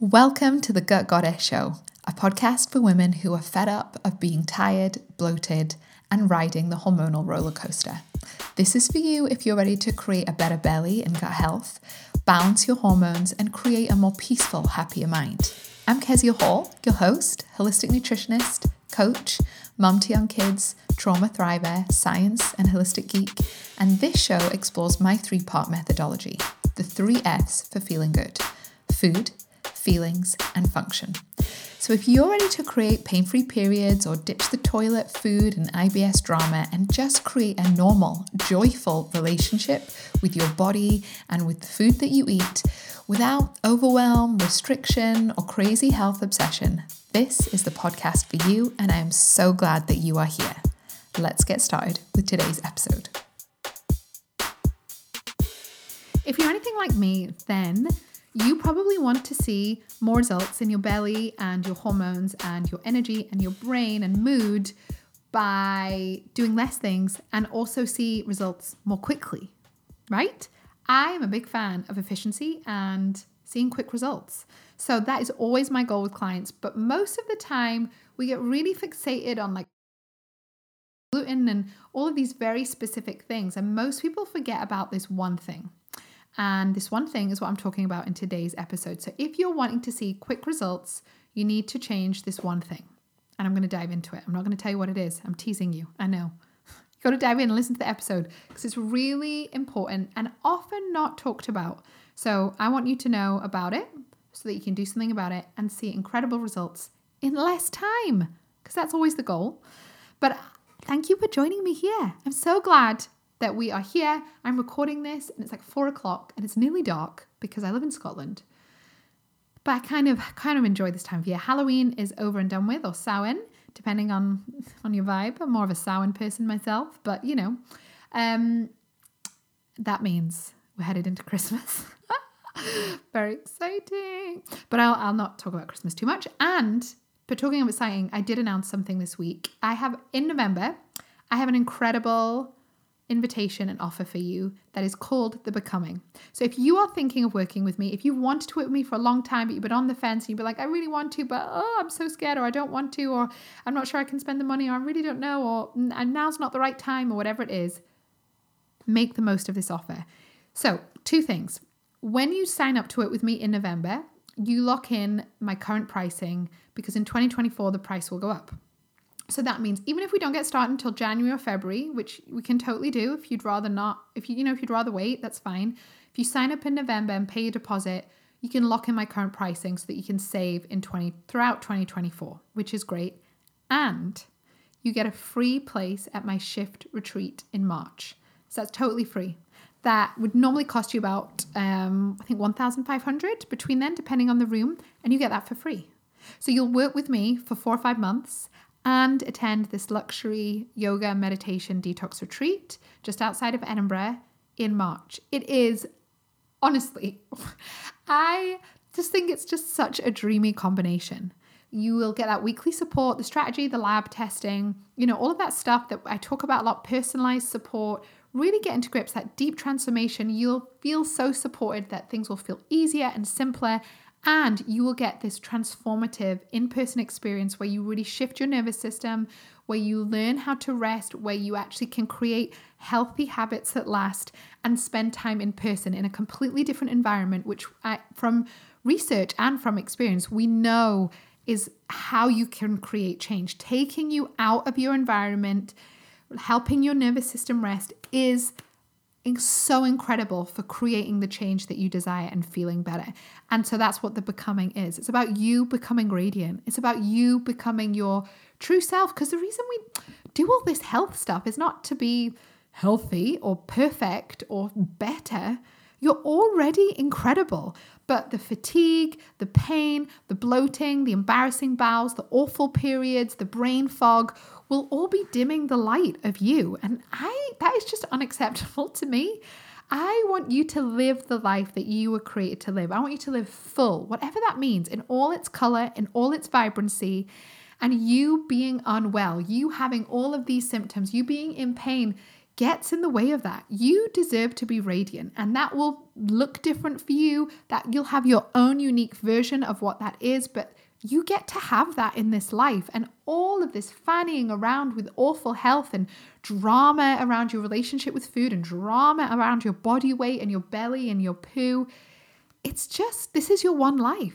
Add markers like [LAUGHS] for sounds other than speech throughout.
Welcome to the Gut Goddess Show, a podcast for women who are fed up of being tired, bloated, and riding the hormonal roller coaster. This is for you if you're ready to create a better belly and gut health, balance your hormones, and create a more peaceful, happier mind. I'm Kezia Hall, your host, holistic nutritionist, coach, mum to young kids, trauma thriver, science, and holistic geek, and this show explores my three part methodology the three F's for feeling good food, feelings, and function. So, if you're ready to create pain free periods or ditch the toilet, food, and IBS drama and just create a normal, joyful relationship with your body and with the food that you eat without overwhelm, restriction, or crazy health obsession, this is the podcast for you, and I am so glad that you are here. Let's get started with today's episode. If you're anything like me, then you probably want to see more results in your belly and your hormones and your energy and your brain and mood by doing less things and also see results more quickly, right? I am a big fan of efficiency and seeing quick results. So that is always my goal with clients. But most of the time, we get really fixated on like gluten and all of these very specific things. And most people forget about this one thing. And this one thing is what I'm talking about in today's episode. So if you're wanting to see quick results, you need to change this one thing. And I'm going to dive into it. I'm not going to tell you what it is. I'm teasing you. I know. [LAUGHS] You got to dive in and listen to the episode because it's really important and often not talked about. So I want you to know about it so that you can do something about it and see incredible results in less time because that's always the goal. But thank you for joining me here. I'm so glad that we are here. I'm recording this and it's like four o'clock and it's nearly dark because I live in Scotland. But I kind of kind of enjoy this time of year. Halloween is over and done with, or Samhain, depending on on your vibe. I'm more of a Samhain person myself, but you know, um, that means we're headed into Christmas. [LAUGHS] Very exciting. But I'll I'll not talk about Christmas too much. And but talking of exciting, I did announce something this week. I have in November, I have an incredible invitation and offer for you that is called The Becoming. So if you are thinking of working with me, if you wanted to work with me for a long time, but you've been on the fence and you've been like, I really want to, but oh, I'm so scared, or I don't want to, or I'm not sure I can spend the money, or I really don't know, or and now's not the right time, or whatever it is, make the most of this offer. So, two things. When you sign up to work with me in November, you lock in my current pricing because in 2024 the price will go up. So that means even if we don't get started until January or February, which we can totally do if you'd rather not, if you, you know, if you'd rather wait, that's fine. If you sign up in November and pay a deposit, you can lock in my current pricing so that you can save in 20 throughout 2024, which is great. And you get a free place at my shift retreat in March. So that's totally free. That would normally cost you about, um, I think, 1,500 between then, depending on the room, and you get that for free. So you'll work with me for four or five months and attend this luxury yoga meditation detox retreat just outside of Edinburgh in March. It is honestly, [LAUGHS] I just think it's just such a dreamy combination. You will get that weekly support, the strategy, the lab testing, you know, all of that stuff that I talk about a lot, personalized support, really get into grips, that deep transformation. You'll feel so supported that things will feel easier and simpler and you will get this transformative in person experience where you really shift your nervous system, where you learn how to rest, where you actually can create healthy habits that last and spend time in person in a completely different environment, which I, from research and from experience, we know is how you can create change. Taking you out of your environment, helping your nervous system rest is so incredible for creating the change that you desire and feeling better. And so that's what the becoming is. It's about you becoming radiant. It's about you becoming your true self. Because the reason we do all this health stuff is not to be healthy or perfect or better. You're already incredible. But the fatigue, the pain, the bloating, the embarrassing bowels, the awful periods, the brain fog will all be dimming the light of you. And I that is just unacceptable [LAUGHS] to me. I want you to live the life that you were created to live. I want you to live full, whatever that means, in all its color, in all its vibrancy. And you being unwell, you having all of these symptoms, you being in pain, gets in the way of that. You deserve to be radiant, and that will look different for you. That you'll have your own unique version of what that is, but you get to have that in this life. And all of this fannying around with awful health and drama around your relationship with food and drama around your body weight and your belly and your poo. It's just, this is your one life.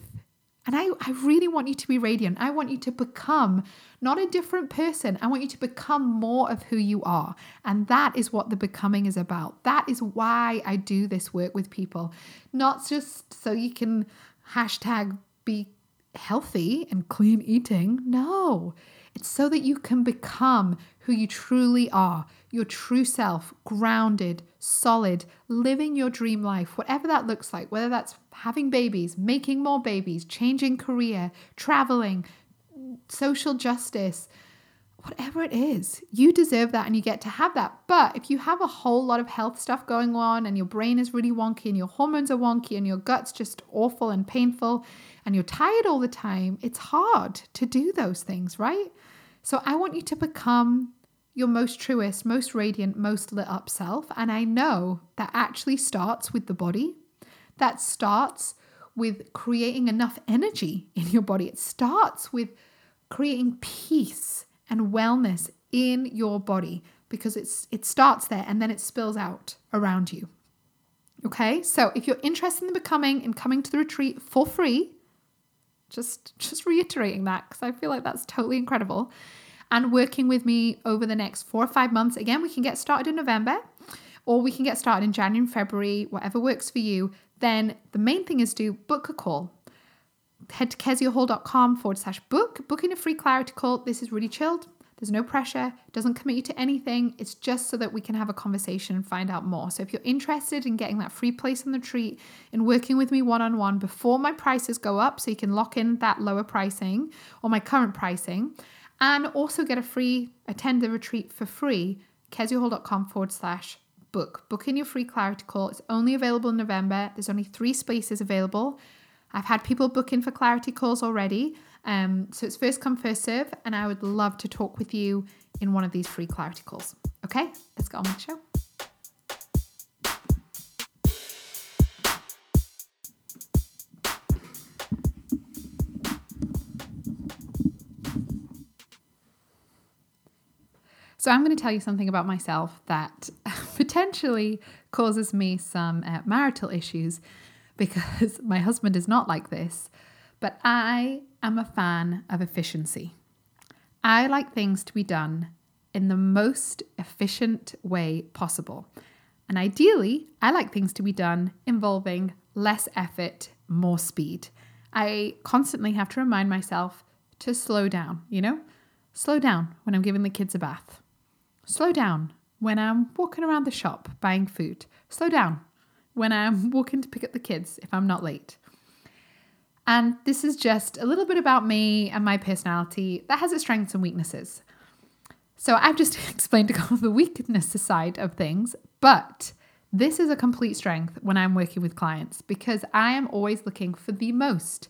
And I, I really want you to be radiant. I want you to become not a different person. I want you to become more of who you are. And that is what the becoming is about. That is why I do this work with people, not just so you can hashtag be healthy and clean eating. No, it's so that you can become who you truly are, your true self, grounded, solid, living your dream life, whatever that looks like, whether that's having babies, making more babies, changing career, traveling, social justice, whatever it is, you deserve that and you get to have that. But if you have a whole lot of health stuff going on and your brain is really wonky and your hormones are wonky and your gut's just awful and painful and you're tired all the time, it's hard to do those things, right? So I want you to become your most truest, most radiant, most lit up self. And I know that actually starts with the body, that starts with creating enough energy in your body. It starts with creating peace wellness in your body because it's it starts there and then it spills out around you. Okay? So if you're interested in becoming and coming to the retreat for free, just just reiterating that because I feel like that's totally incredible. And working with me over the next four or five months. Again, we can get started in November or we can get started in January and February, whatever works for you. Then the main thing is do book a call. Head to keziahall.com forward slash book. Booking a free clarity call. This is really chilled. There's no pressure, doesn't commit you to anything. It's just so that we can have a conversation and find out more. So if you're interested in getting that free place on the treat and working with me one on one before my prices go up, so you can lock in that lower pricing or my current pricing, and also get a free attend the retreat for free, keziahall.com forward slash book. Book in your free clarity call. It's only available in November. There's only three spaces available. I've had people book in for clarity calls already. Um, so it's first come, first serve, and I would love to talk with you in one of these free clarity calls. Okay, let's get on with the show. So, I'm going to tell you something about myself that [LAUGHS] potentially causes me some uh, marital issues because [LAUGHS] my husband is not like this. But I am a fan of efficiency. I like things to be done in the most efficient way possible. And ideally, I like things to be done involving less effort, more speed. I constantly have to remind myself to slow down, you know? Slow down when I'm giving the kids a bath. Slow down when I'm walking around the shop buying food. Slow down when I'm [LAUGHS] walking to pick up the kids if I'm not late. And this is just a little bit about me and my personality that has its strengths and weaknesses. So I've just [LAUGHS] explained a couple of the weakness side of things, but this is a complete strength when I'm working with clients because I am always looking for the most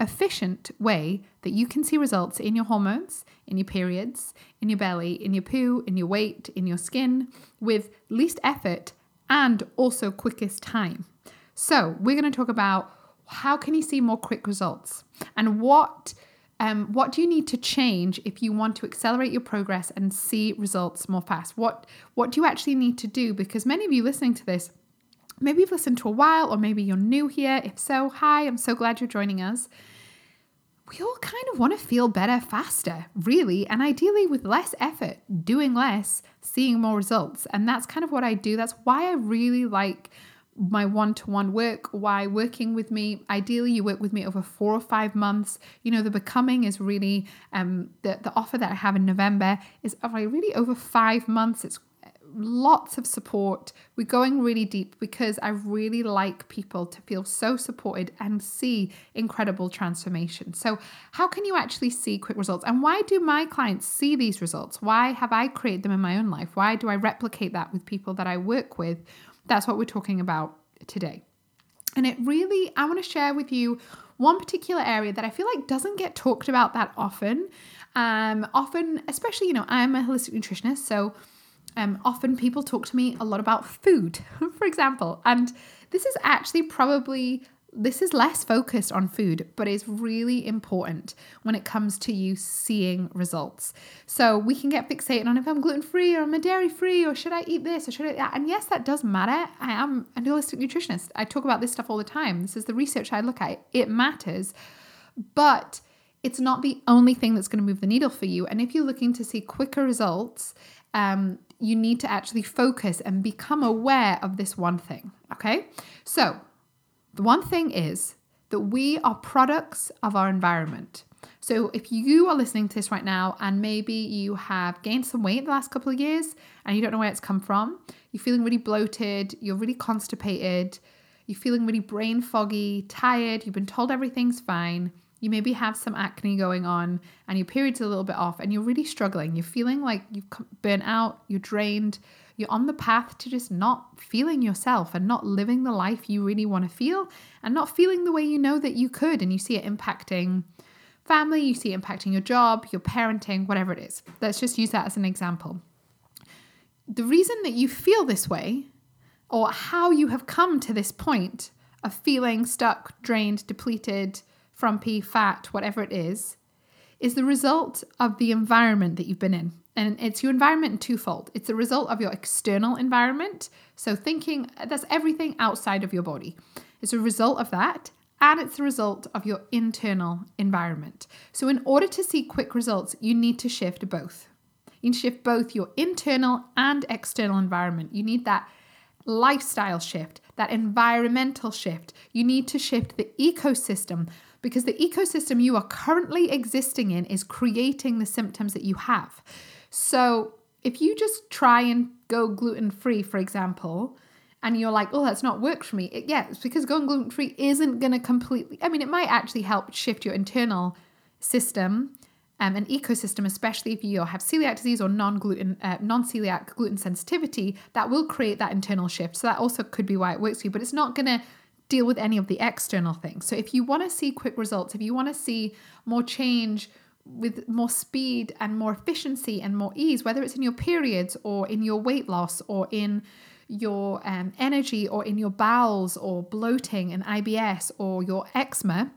efficient way that you can see results in your hormones, in your periods, in your belly, in your poo, in your weight, in your skin, with least effort and also quickest time. So, we're going to talk about how can you see more quick results? And what um, what do you need to change if you want to accelerate your progress and see results more fast? What what do you actually need to do? Because many of you listening to this, maybe you've listened to a while, or maybe you're new here. If so, hi, I'm so glad you're joining us. We all kind of want to feel better faster, really, and ideally with less effort, doing less, seeing more results. And that's kind of what I do. That's why I really like my one to one work, why working with me, ideally you work with me over four or five months. You know, the becoming is really, um, the, the offer that I have in November is really over five months. It's lots of support. We're going really deep because I really like people to feel so supported and see incredible transformation. So, how can you actually see quick results? And why do my clients see these results? Why have I created them in my own life? Why do I replicate that with people that I work with? That's what we're talking about today. And it really, I want to share with you one particular area that I feel like doesn't get talked about that often. Um, often, especially, you know, I'm a holistic nutritionist, so um, often people talk to me a lot about food, [LAUGHS] for example, and this is actually probably this is less focused on food, but is really important when it comes to you seeing results. So we can get fixated on if I'm gluten free or I'm a dairy free or should I eat this or should I that? And yes, that does matter. I am a holistic nutritionist. I talk about this stuff all the time. This is the research I look at. It matters, but it's not the only thing that's going to move the needle for you. And if you're looking to see quicker results, um, you need to actually focus and become aware of this one thing. Okay, so the one thing is that we are products of our environment. So if you are listening to this right now and maybe you have gained some weight the last couple of years and you don't know where it's come from, you're feeling really bloated, you're really constipated, you're feeling really brain foggy, tired, you've been told everything's fine, you maybe have some acne going on and your period's a little bit off and you're really struggling. You're feeling like you've burnt out, you're drained, you're on the path to just not feeling yourself and not living the life you really want to feel and not feeling the way you know that you could. And you see it impacting family, you see it impacting your job, your parenting, whatever it is. Let's just use that as an example. The reason that you feel this way or how you have come to this point of feeling stuck, drained, depleted, frumpy, fat, whatever it is, is the result of the environment that you've been in. And it's your environment twofold. It's the result of your external environment. So, thinking that's everything outside of your body. It's a result of that. And it's the result of your internal environment. So, in order to see quick results, you need to shift both. You need to shift both your internal and external environment. You need that lifestyle shift, that environmental shift. You need to shift the ecosystem because the ecosystem you are currently existing in is creating the symptoms that you have. So if you just try and go gluten free, for example, and you're like, oh, that's not worked for me. It, yeah, it's because going gluten free isn't going to completely, I mean, it might actually help shift your internal system um, and ecosystem, especially if you have celiac disease or non-gluten, uh, non-celiac gluten sensitivity, that will create that internal shift. So that also could be why it works for you, but it's not going to deal with any of the external things. So if you want to see quick results, if you want to see more change with more speed and more efficiency and more ease, whether it's in your periods or in your weight loss or in your um, energy or in your bowels or bloating and IBS or your eczema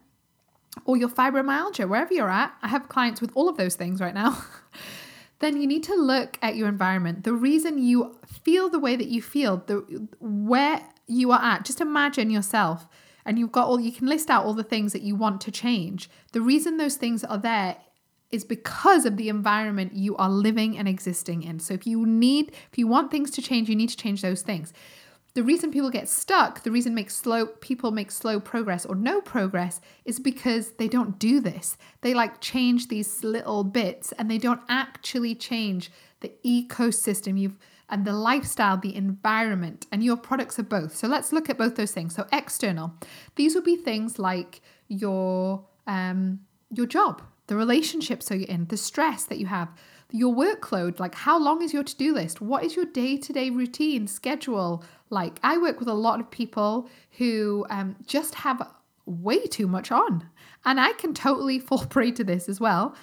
or your fibromyalgia, wherever you're at, I have clients with all of those things right now. [LAUGHS] then you need to look at your environment. The reason you feel the way that you feel, the where you are at, just imagine yourself and you've got all you can list out all the things that you want to change. The reason those things are there is because of the environment you are living and existing in. So if you need, if you want things to change, you need to change those things. The reason people get stuck, the reason make slow people make slow progress or no progress is because they don't do this. They like change these little bits and they don't actually change the ecosystem you've and the lifestyle, the environment, and your products are both. So let's look at both those things. So external, these would be things like your um, your job, the relationships that you're in, the stress that you have, your workload, like how long is your to do list? What is your day to day routine, schedule like? I work with a lot of people who um, just have way too much on. And I can totally [LAUGHS] fall prey to this as well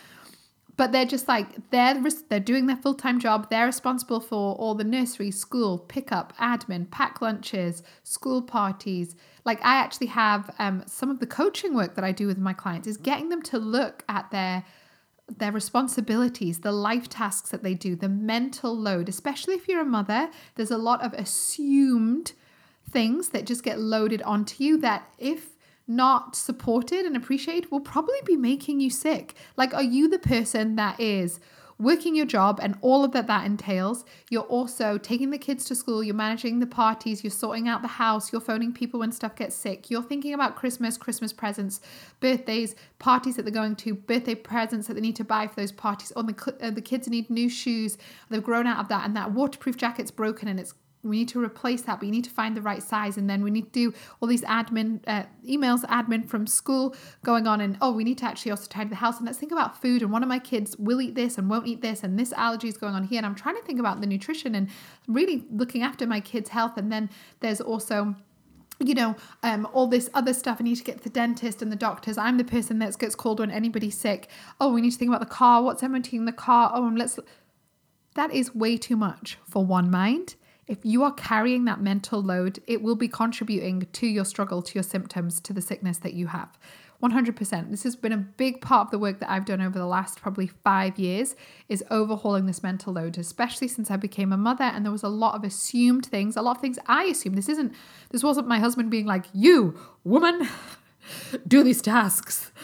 but they're just like they're they're doing their full-time job they're responsible for all the nursery school pickup admin pack lunches school parties like i actually have um, some of the coaching work that i do with my clients is getting them to look at their their responsibilities the life tasks that they do the mental load especially if you're a mother there's a lot of assumed things that just get loaded onto you that if not supported and appreciated will probably be making you sick. Like, are you the person that is working your job and all of that that entails? You're also taking the kids to school, you're managing the parties, you're sorting out the house, you're phoning people when stuff gets sick, you're thinking about Christmas, Christmas presents, birthdays, parties that they're going to, birthday presents that they need to buy for those parties, or the, uh, the kids need new shoes, they've grown out of that, and that waterproof jacket's broken and it's we need to replace that you need to find the right size and then we need to do all these admin uh, emails admin from school going on and oh we need to actually also tidy the house and let's think about food and one of my kids will eat this and won't eat this and this allergy is going on here and i'm trying to think about the nutrition and really looking after my kids health and then there's also you know, um, all this other stuff. I need to get to the dentist and the doctors. I'm the person that gets called when anybody's sick. Oh, we need to think about the car. What's emptying the car? Oh, and let's that is way too much for one mind. If you are carrying that mental load, it will be contributing to your struggle, to your symptoms, to the sickness that you have. 100%. This has been a big part of the work that I've done over the last probably five years is overhauling this mental load, especially since I became a mother and there was a lot of assumed things, a lot of things I assumed. This isn't, this wasn't my husband being like, you, woman, [LAUGHS] do these tasks. [LAUGHS]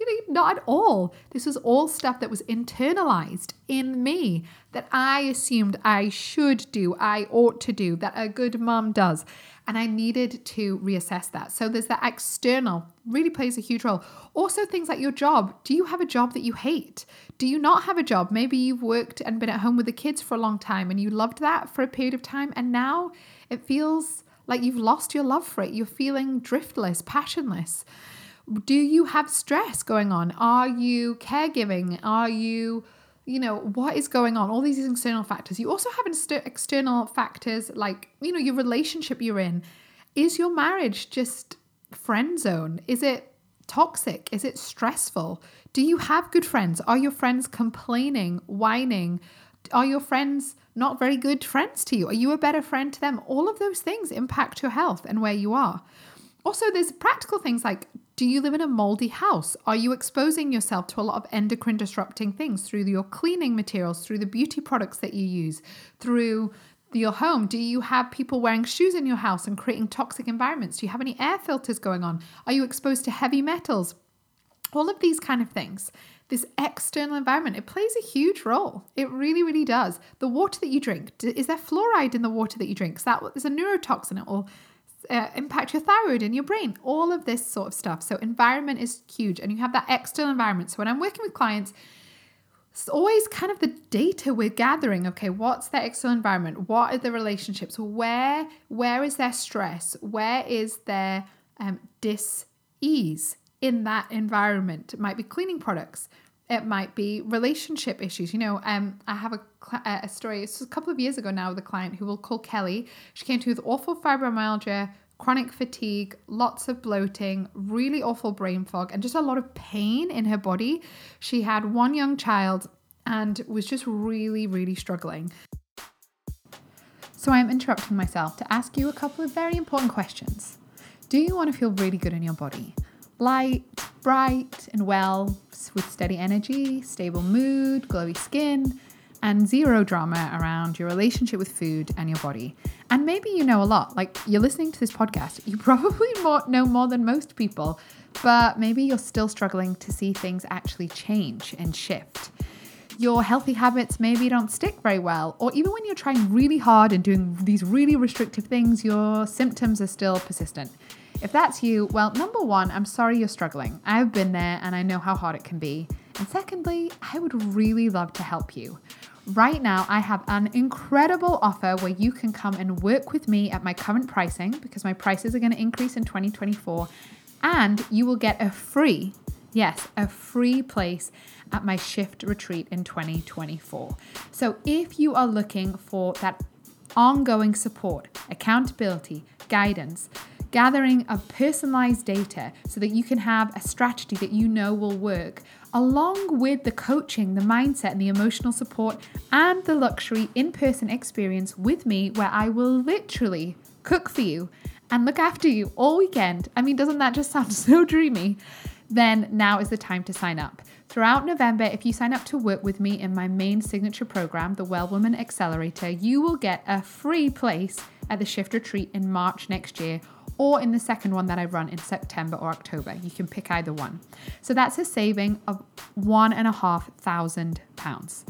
You know, not at all. This was all stuff that was internalized in me that I assumed I should do, I ought to do, that a good mom does. And I needed to reassess that. So there's that external, really plays a huge role. Also, things like your job. Do you have a job that you hate? Do you not have a job? Maybe you've worked and been at home with the kids for a long time and you loved that for a period of time. And now it feels like you've lost your love for it. You're feeling driftless, passionless. Do you have stress going on? Are you caregiving? Are you, you know, what is going on? All these external factors. You also have external factors like, you know, your relationship you're in. Is your marriage just friend zone? Is it toxic? Is it stressful? Do you have good friends? Are your friends complaining, whining? Are your friends not very good friends to you? Are you a better friend to them? All of those things impact your health and where you are. Also, there's practical things like do you live in a moldy house? Are you exposing yourself to a lot of endocrine disrupting things through your cleaning materials, through the beauty products that you use, through your home? Do you have people wearing shoes in your house and creating toxic environments? Do you have any air filters going on? Are you exposed to heavy metals? All of these kind of things. This external environment, it plays a huge role. It really, really does. The water that you drink, is there fluoride in the water that you drink? Is that there's a neurotoxin? It will uh, impact your thyroid and your brain, all of this sort of stuff. So, environment is huge, and you have that external environment. So, when I'm working with clients, it's always kind of the data we're gathering okay what's their external environment what are the relationships where where is their stress where is their um, dis-ease in that environment it might be cleaning products it might be relationship issues. You know, um, I have a, a story. It's a couple of years ago now with a client who we'll call Kelly. She came to with awful fibromyalgia, chronic fatigue, lots of bloating, really awful brain fog, and just a lot of pain in her body. She had one young child and was just really, really struggling. So I'm interrupting myself to ask you a couple of very important questions. Do you want to feel really good in your body? Light, bright, and well, with steady energy, stable mood, glowy skin, and zero drama around your relationship with food and your body. And maybe you know a lot, like you're listening to this podcast, you [LAUGHS] probably more, know more than most people, but maybe you're still struggling to see things actually change and shift. Your healthy habits maybe don't stick very well, or even when you're trying really hard and doing these really restrictive things, your symptoms are still persistent. If that's you, well, number one, I'm sorry you're struggling. I've been there and I know how hard it can be. And secondly, I would really love to help you. Right now, I have an incredible offer where you can come and work with me at my current pricing because my prices are going to increase in 2024. And you will get a free, yes, a free place at my shift retreat in 2024. So if you are looking for that ongoing support, accountability, guidance, gathering of personalized data so that you can have a strategy that you know will work, along with the coaching, the mindset, and the emotional support, and the luxury in person experience with me, where I will literally cook for you and look after you all weekend. I mean, doesn't that just sound [LAUGHS] so dreamy? Then now is the time to sign up. Throughout November, if you sign up to work with me in my main signature program, the Well Woman Accelerator, you will get a free place at the Shift Retreat in March next year or in the second one that I run in September or October. You can pick either one. So that's a saving of one and a half thousand pounds.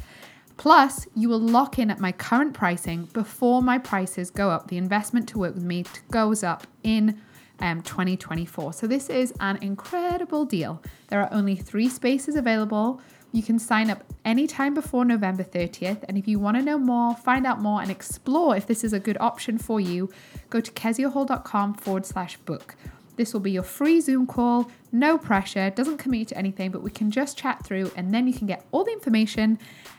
Plus, you will lock in at my current pricing before my prices go up. The investment to work with me goes up in um, 2024. So, this is an incredible deal. There are only three spaces available. You can sign up anytime before November 30th. And if you want to know more, find out more, and explore if this is a good option for you, go to keziahall.com forward slash book. This will be your free Zoom call, no pressure, doesn't commit to anything, but we can just chat through and then you can get all the information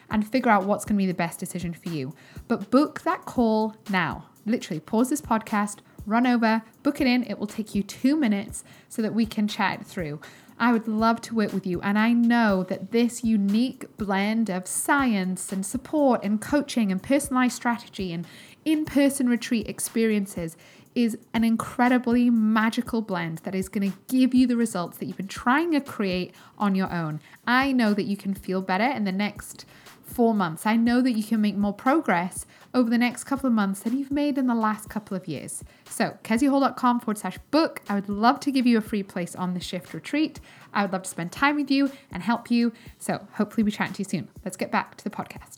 and figure out what's going to be the best decision for you. But book that call now. Literally, pause this podcast, run over, book it in. It will take you two minutes so that we can chat through. I would love to work with you. And I know that this unique blend of science and support and coaching and personalized strategy and in person retreat experiences is an incredibly magical blend that is going to give you the results that you've been trying to create on your own. I know that you can feel better in the next four months. I know that you can make more progress over the next couple of months than you've made in the last couple of years. So, keziahall.com forward slash book. I would love to give you a free place on the shift retreat. I would love to spend time with you and help you. So, hopefully, we chat to you soon. Let's get back to the podcast.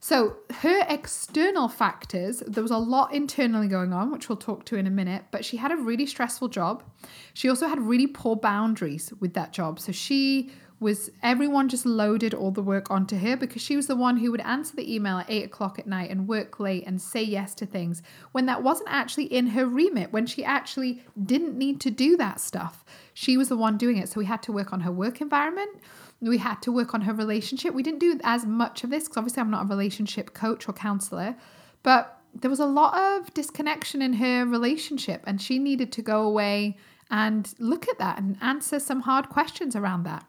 So, her external factors, there was a lot internally going on, which we'll talk to in a minute, but she had a really stressful job. She also had really poor boundaries with that job. So, she was everyone just loaded all the work onto her because she was the one who would answer the email at eight o'clock at night and work late and say yes to things when that wasn't actually in her remit, when she actually didn't need to do that stuff. She was the one doing it. So we had to work on her work environment. We had to work on her relationship. We didn't do as much of this because obviously I'm not a relationship coach or counselor, but there was a lot of disconnection in her relationship and she needed to go away and look at that and answer some hard questions around that.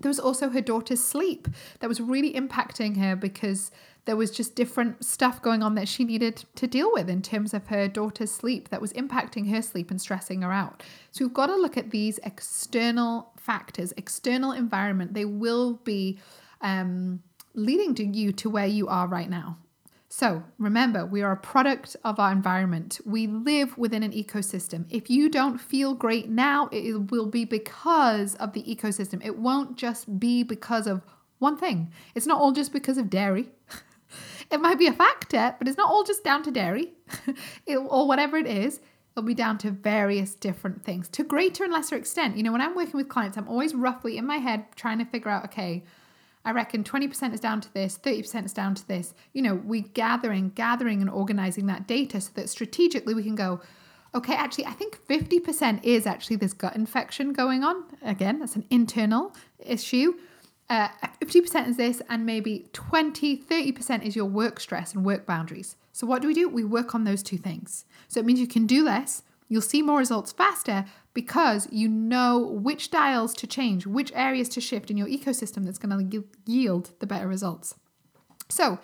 There was also her daughter's sleep that was really impacting her because there was just different stuff going on that she needed to deal with in terms of her daughter's sleep that was impacting her sleep and stressing her out. So we've got to look at these external factors, external environment. They will be um, leading to you to where you are right now. So remember, we are a product of our environment. We live within an ecosystem. If you don't feel great now, it will be because of the ecosystem. It won't just be because of one thing. It's not all just because of dairy. [LAUGHS] it might be a factor, but it's not all just down to dairy [LAUGHS] it, or whatever it is. It'll be down to various different things to greater and lesser extent. You know, when I'm working with clients, I'm always roughly in my head trying to figure out, okay, I reckon 20% is down to this, 30% is down to this. You know, we gathering, gathering and organizing that data so that strategically we can go, okay, actually, I think 50% is actually this gut infection going on. Again, that's an internal issue. Uh, 50% is this, and maybe 20, 30% is your work stress and work boundaries. So, what do we do? We work on those two things. So, it means you can do less, you'll see more results faster, because you know which dials to change, which areas to shift in your ecosystem that's going to yield the better results. So,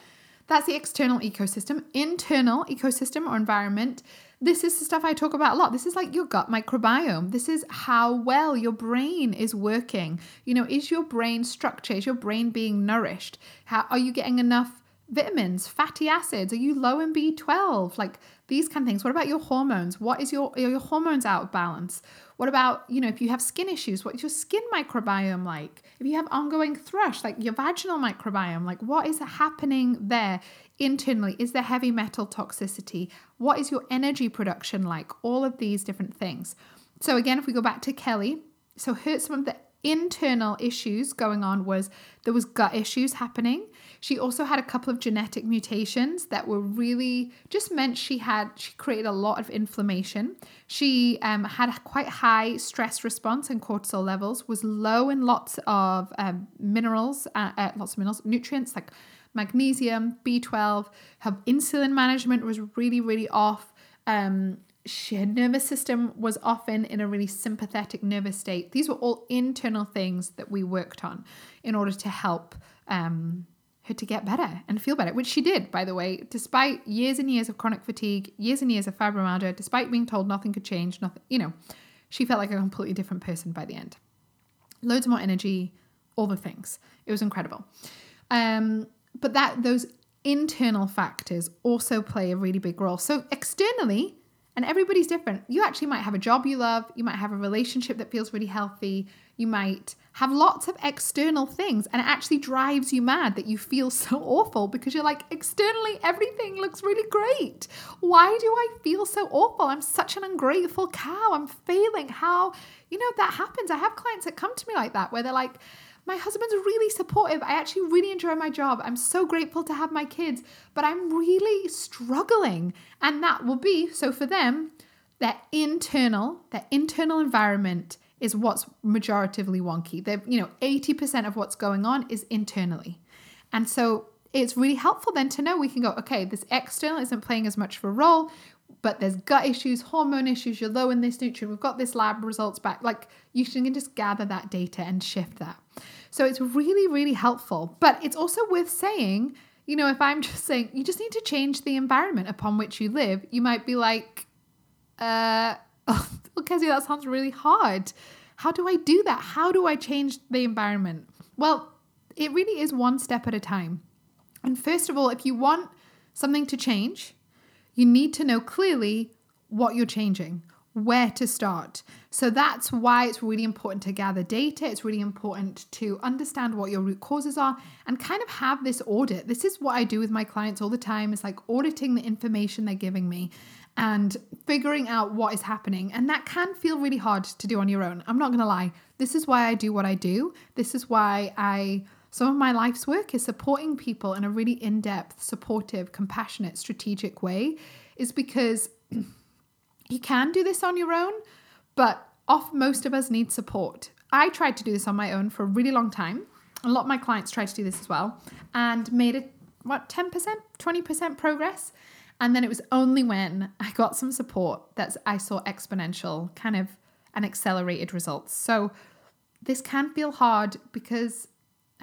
that's the external ecosystem. Internal ecosystem or environment. This is the stuff I talk about a lot. This is like your gut microbiome. This is how well your brain is working. You know, is your brain structure? Is your brain being nourished? How are you getting enough vitamins, fatty acids? Are you low in B12? Like these kind of things. What about your hormones? What is your your hormones out of balance? What about, you know, if you have skin issues, what is your skin microbiome like? If you have ongoing thrush, like your vaginal microbiome, like what is happening there internally? Is there heavy metal toxicity? What is your energy production like? All of these different things. So again, if we go back to Kelly, so her some of the internal issues going on was there was gut issues happening. She also had a couple of genetic mutations that were really just meant she had she created a lot of inflammation. She um, had quite high stress response and cortisol levels. Was low in lots of um, minerals, uh, uh, lots of minerals, nutrients like magnesium, B12. Her insulin management was really really off. Um, she, her nervous system was often in a really sympathetic nervous state. These were all internal things that we worked on in order to help um, her to get better and feel better, which she did, by the way, despite years and years of chronic fatigue, years and years of fibromyalgia, despite being told nothing could change, nothing, you know, she felt like a completely different person by the end. Loads more energy, all the things. It was incredible. Um, but that those internal factors also play a really big role. So externally, and everybody's different. You actually might have a job you love, you might have a relationship that feels really healthy, you might have lots of external things, and it actually drives you mad that you feel [LAUGHS] so awful because you're like, externally, everything looks really great. Why do I feel so awful? I'm such an ungrateful cow. I'm failing. How, you know, that happens. I have clients that come to me like that where they're like, my husband's really supportive. I actually really enjoy my job. I'm so grateful to have my kids, but I'm really struggling. And that will be so for them, their internal, their internal environment is what's majoritively wonky. They're, you know, 80% of what's going on is internally. And so it's really helpful then to know we can go, okay, this external isn't playing as much of a role. But there's gut issues, hormone issues, you're low in this nutrient, we've got this lab results back. Like you can just gather that data and shift that. So it's really, really helpful. But it's also worth saying, you know, if I'm [LAUGHS] just saying you just need to change the environment upon which you live, you might be like, uh, [LAUGHS] oh, Kezia, that sounds really hard. How do I do that? How do I change the environment? Well, it really is one step at a time. And first of all, if you want something to change, you need to know clearly what you're changing, where to start. So that's why it's really important to gather data. It's really important to understand what your root causes are and kind of have this audit. This is what I do with my clients all the time. It's like auditing the information they're giving me and figuring out what is happening. And that can feel really hard to do on your own. I'm not going to lie. This is why I do what I do. This is why I some of my life's work is supporting people in a really in depth, supportive, compassionate, strategic way, is because [CLEARS THROAT] you can do this on your own, but off most of us need support. I tried to do this on my own for a really long time. A lot of my clients tried to do this as well and made it, what, 10%, 20% progress. And then it was only when I got some support that I saw exponential kind of and accelerated results. So this can feel hard because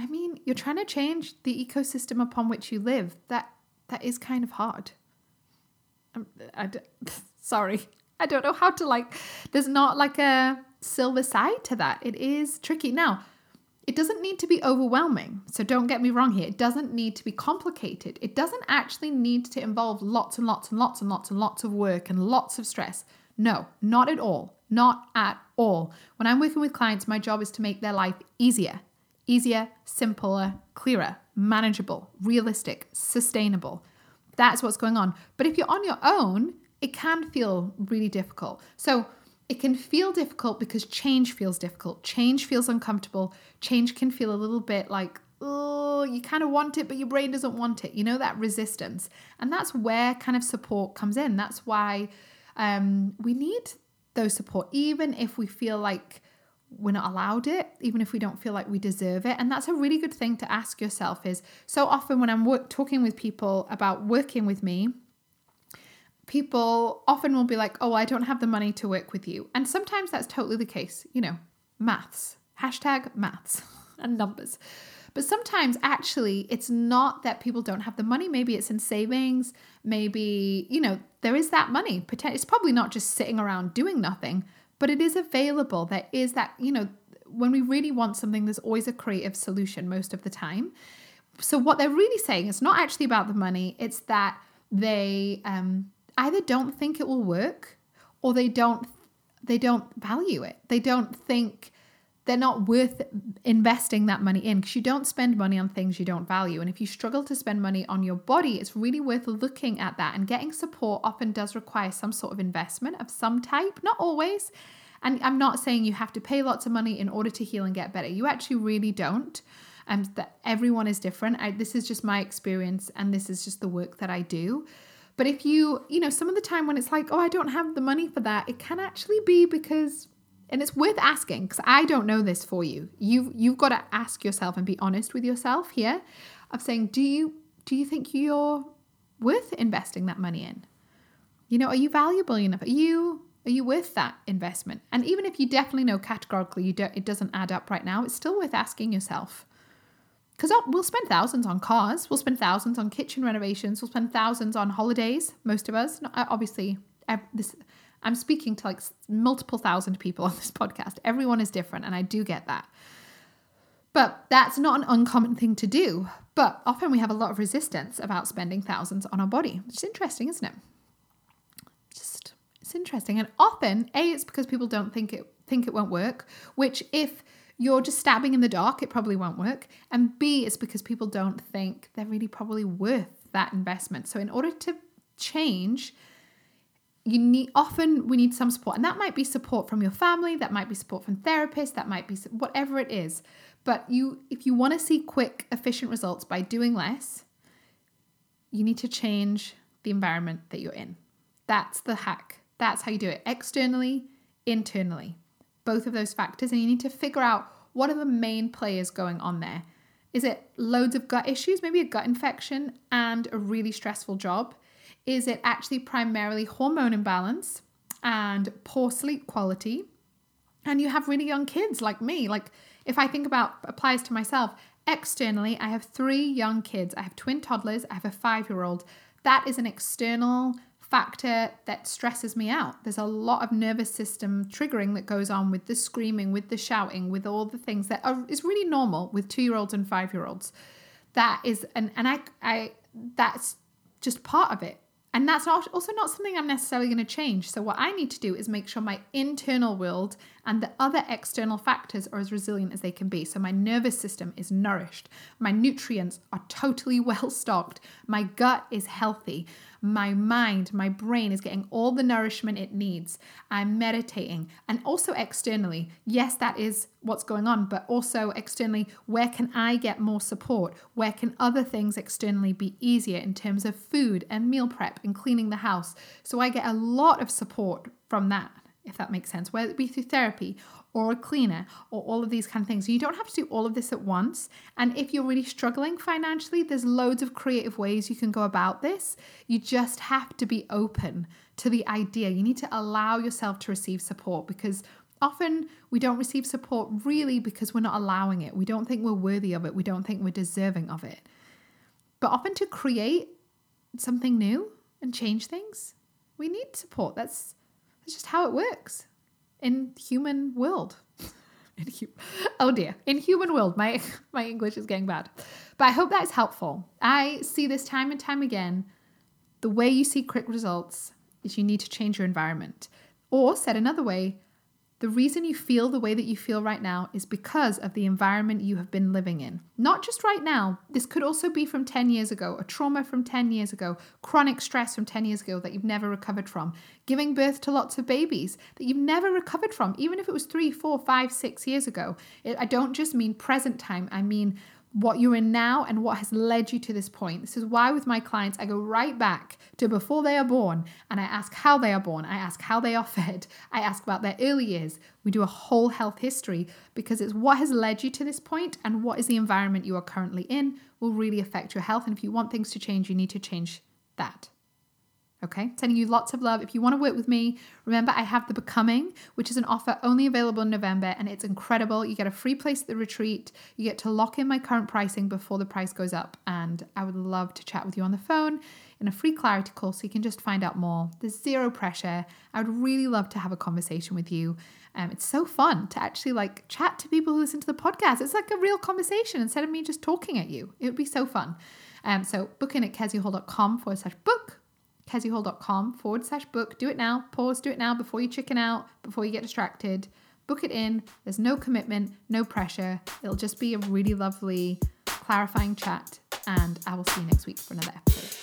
I mean, you're trying to change the ecosystem upon which you live. That that is kind of hard. I'm, I, [LAUGHS] sorry, I don't know how to like. There's not like a silver side to that. It is tricky. Now, it doesn't need to be overwhelming. So don't get me wrong here. It doesn't need to be complicated. It doesn't actually need to involve lots and lots and lots and lots and lots of work and lots of stress. No, not at all. Not at all. When I'm working with clients, my job is to make their life easier easier, simpler, clearer, manageable, realistic, sustainable. That's what's going on. But if you're on your own, it can feel really difficult. So it can feel difficult because change feels difficult. Change feels uncomfortable. Change can feel a little bit like, oh, you kind of want it, but your brain doesn't want it. You know, that resistance. And that's where kind of support comes in. That's why um, we need those support, even if we feel like we're not allowed it even if we don't feel like we deserve it. And that's a really good thing to ask yourself is so often when i'm work, talking with people about working with me people often will be like oh i don't have the money to work with you. And sometimes that's totally the case you know maths hashtag maths [LAUGHS] and numbers. But sometimes actually it's not that people don't have the money. Maybe it's in savings. Maybe you know there is that money. It's probably not just sitting around doing nothing but it is available. There is that, you know, when we really want something, there's always a creative solution most of the time. So, what they're really saying is not actually about the money, it's that they um, either don't think it will work or they don't they don't value it. They don't think they're not worth investing that money in because you don't spend money on things you don't value. And if you struggle to spend money on your body, it's really worth looking at that. And getting support often does require some sort of investment of some type, not always. And I'm not saying you have to pay lots of money in order to heal and get better. You actually really don't. And that everyone is different. I, this is just my experience, and this is just the work that I do. But if you, you know, some of the time when it's like, oh, I don't have the money for that, it can actually be because and it's worth asking because I don't know this for you. You you've got to ask yourself and be honest with yourself here of saying, do you do you think you're worth investing that money in? You know, are you valuable enough? Are you are you worth that investment? And even if you definitely know categorically you don't, it doesn't add up right now, it's still worth asking yourself. Because oh, we'll spend thousands on cars, we'll spend thousands on kitchen renovations, we'll spend thousands on holidays. Most of us, obviously, this I'm speaking to like multiple thousand people on this podcast. Everyone is different, and I do get that. But that's not an uncommon thing to do. But often we have a lot of resistance about spending thousands on our body, which is interesting, isn't it? Just it's interesting. And often, A, it's because people don't think it think it won't work, which if you're just stabbing in the dark, it probably won't work. And B, it's because people don't think they're really probably worth that investment. So in order to change, you need often we need some support and that might be support from your family that might be support from therapists that might be whatever it is. But you if you want to see quick efficient results by doing less you need to change the environment that you're in. That's the hack. That's how you do it externally internally. Both of those factors and you need to figure out what are the main players going on there. Is it loads of gut issues maybe a gut infection and a really stressful job Is it actually primarily hormone imbalance and poor sleep quality? And you have really young kids like me. Like, if I think about applies to myself, externally, I have three young kids. I have twin toddlers, I have a five year old. That is an external factor that stresses me out. There's a lot of nervous system triggering that goes on with the screaming, with the shouting, with all the things that are is really normal with two year olds and five year olds. That is and and I I that's just part of it. And that's also not something I'm necessarily going to change. So, what I need to do is make sure my internal world and the other external factors are as resilient as they can be. So, my nervous system is nourished, my nutrients are totally [LAUGHS] well stocked, my gut is healthy, my mind, my brain is getting all the nourishment it needs. I'm meditating. And also externally, yes, that is what's going on, but also externally, where can I get more support? Where can other things externally be easier in terms of food and meal prep and cleaning the house? So I get a lot of support from that if that makes sense, whether it be through therapy or a cleaner or all of these kind of things. You don't have to do all of this at once. And if you're really struggling financially, there's loads of creative ways you can go about this. You just have to be open to the idea. You need to allow yourself to receive support because often we don't receive support really because we're not allowing it. We don't think we're worthy of it. We don't think we're deserving of it. But often to create something new and change things, we need support. That's that's just how it works in human world. [LAUGHS] in hu- oh dear, in human world, my [LAUGHS] my English is getting bad. But I hope that is helpful. I see this time and time again. The way you see quick results is you need to change your environment. Or said another way, the reason you feel the way that you feel right now is because of the environment you have been living in. Not just right now, this could also be from 10 years ago, a trauma from 10 years ago, chronic stress from 10 years ago that you've never recovered from, giving birth to lots of babies that you've never recovered from, even if it was three, four, five, six years ago. I don't just mean present time, I mean what you're in now and what has led you to this point. This is why, with my clients, I go right back to before they are born and I ask how they are born. I ask how they are [LAUGHS] fed. I ask about their early years. We do a whole health history because it's what has led you to this point and what is the environment you are currently in will really affect your health. And if you want things to change, you need to change that. Okay, sending you lots of love. If you want to work with me, remember I have the Becoming, which is an offer only available in November, and it's incredible. You get a free place at the retreat. You get to lock in my current pricing before the price goes up, and I would love to chat with you on the phone in a free clarity call so you can just find out more. There's zero pressure. I would really love to have a conversation with you. Um, it's so fun to actually like chat to people who listen to the podcast. It's like a real conversation instead of me just talking at you. It would be so fun. Um, so book in at keziahall.com forward slash book keziahall.com forward slash book. Do it now. Pause, do it now before you chicken out, before you get distracted. Book it in. There's no commitment, no pressure. It'll just be a really lovely, clarifying chat. And I will see you next week for another episode.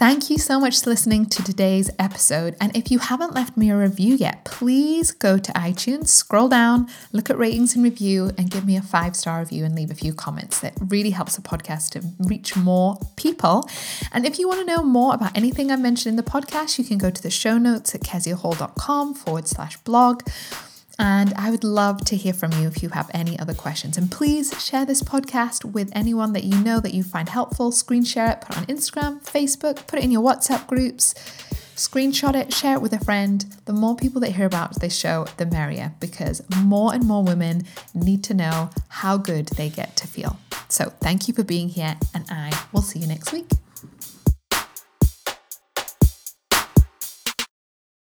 Thank you so much for listening to today's episode. And if you haven't left me a review yet, please go to iTunes, scroll down, look at ratings and review, and give me a five star review and leave a few comments. That really helps the podcast to reach more people. And if you want to know more about anything I mentioned in the podcast, you can go to the show notes at keziahall.com forward slash blog. And I would love to hear from you if you have any other questions. And please share this podcast with anyone that you know that you find helpful. Screen share it, put it on Instagram, Facebook, put it in your WhatsApp groups, screenshot it, share it with a friend. The more people that hear about this show, the merrier, because more and more women need to know how good they get to feel. So thank you for being here, and I will see you next week.